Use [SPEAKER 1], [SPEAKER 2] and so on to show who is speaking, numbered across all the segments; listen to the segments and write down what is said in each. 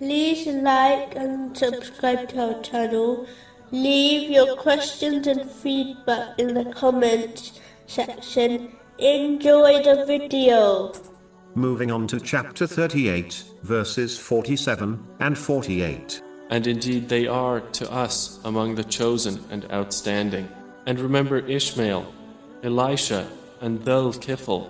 [SPEAKER 1] like and subscribe to our channel. Leave your questions and feedback in the comments section. Enjoy the video.
[SPEAKER 2] Moving on to chapter 38, verses 47 and 48.
[SPEAKER 3] And indeed they are to us among the chosen and outstanding. And remember Ishmael, Elisha, and Dhul Kifl,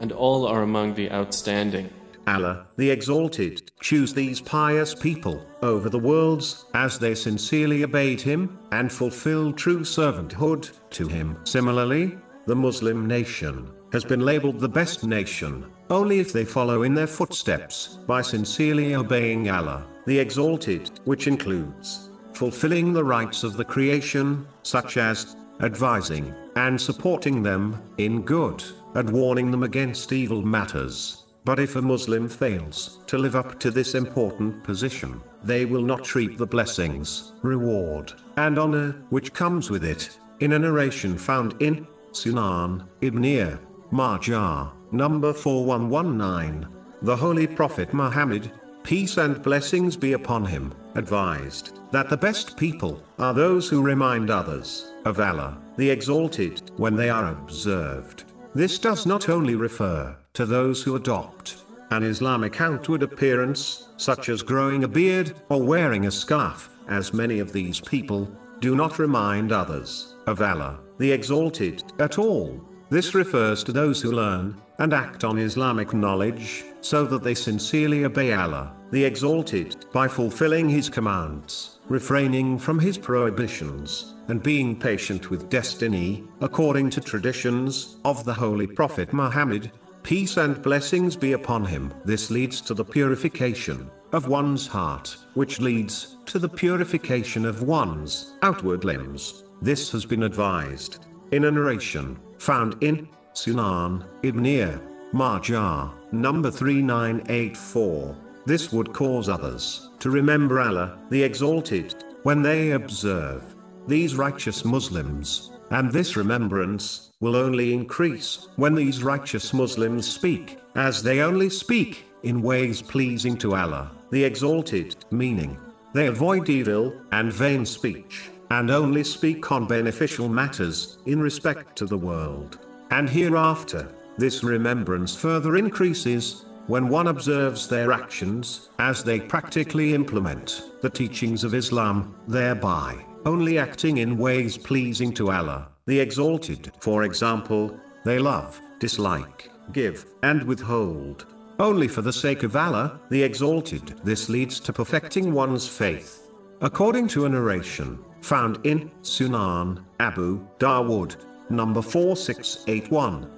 [SPEAKER 3] and all are among the outstanding.
[SPEAKER 2] Allah, the Exalted, choose these pious people over the worlds as they sincerely obeyed Him and fulfilled true servanthood to Him. Similarly, the Muslim nation has been labeled the best nation only if they follow in their footsteps by sincerely obeying Allah, the Exalted, which includes fulfilling the rights of the creation, such as advising and supporting them in good, and warning them against evil matters. But if a Muslim fails to live up to this important position, they will not reap the blessings, reward, and honor which comes with it. In a narration found in Sunan Ibn Majah, number 4119, the Holy Prophet Muhammad, peace and blessings be upon him, advised that the best people are those who remind others of Allah, the Exalted, when they are observed. This does not only refer to those who adopt an Islamic outward appearance, such as growing a beard or wearing a scarf, as many of these people do not remind others of Allah, the Exalted, at all. This refers to those who learn and act on Islamic knowledge, so that they sincerely obey Allah, the Exalted, by fulfilling His commands, refraining from His prohibitions, and being patient with destiny, according to traditions of the Holy Prophet Muhammad, peace and blessings be upon him. This leads to the purification of one's heart, which leads to the purification of one's outward limbs. This has been advised in a narration found in Sunan Ibn Majah, number 3984. This would cause others to remember Allah, the Exalted, when they observe these righteous Muslims, and this remembrance will only increase when these righteous Muslims speak, as they only speak in ways pleasing to Allah, the Exalted, meaning they avoid evil and vain speech, and only speak on beneficial matters in respect to the world. And hereafter, this remembrance further increases when one observes their actions, as they practically implement the teachings of Islam, thereby only acting in ways pleasing to Allah, the Exalted. For example, they love, dislike, give, and withhold. Only for the sake of Allah, the Exalted. This leads to perfecting one's faith. According to a narration, found in Sunan, Abu Dawood, number 4681,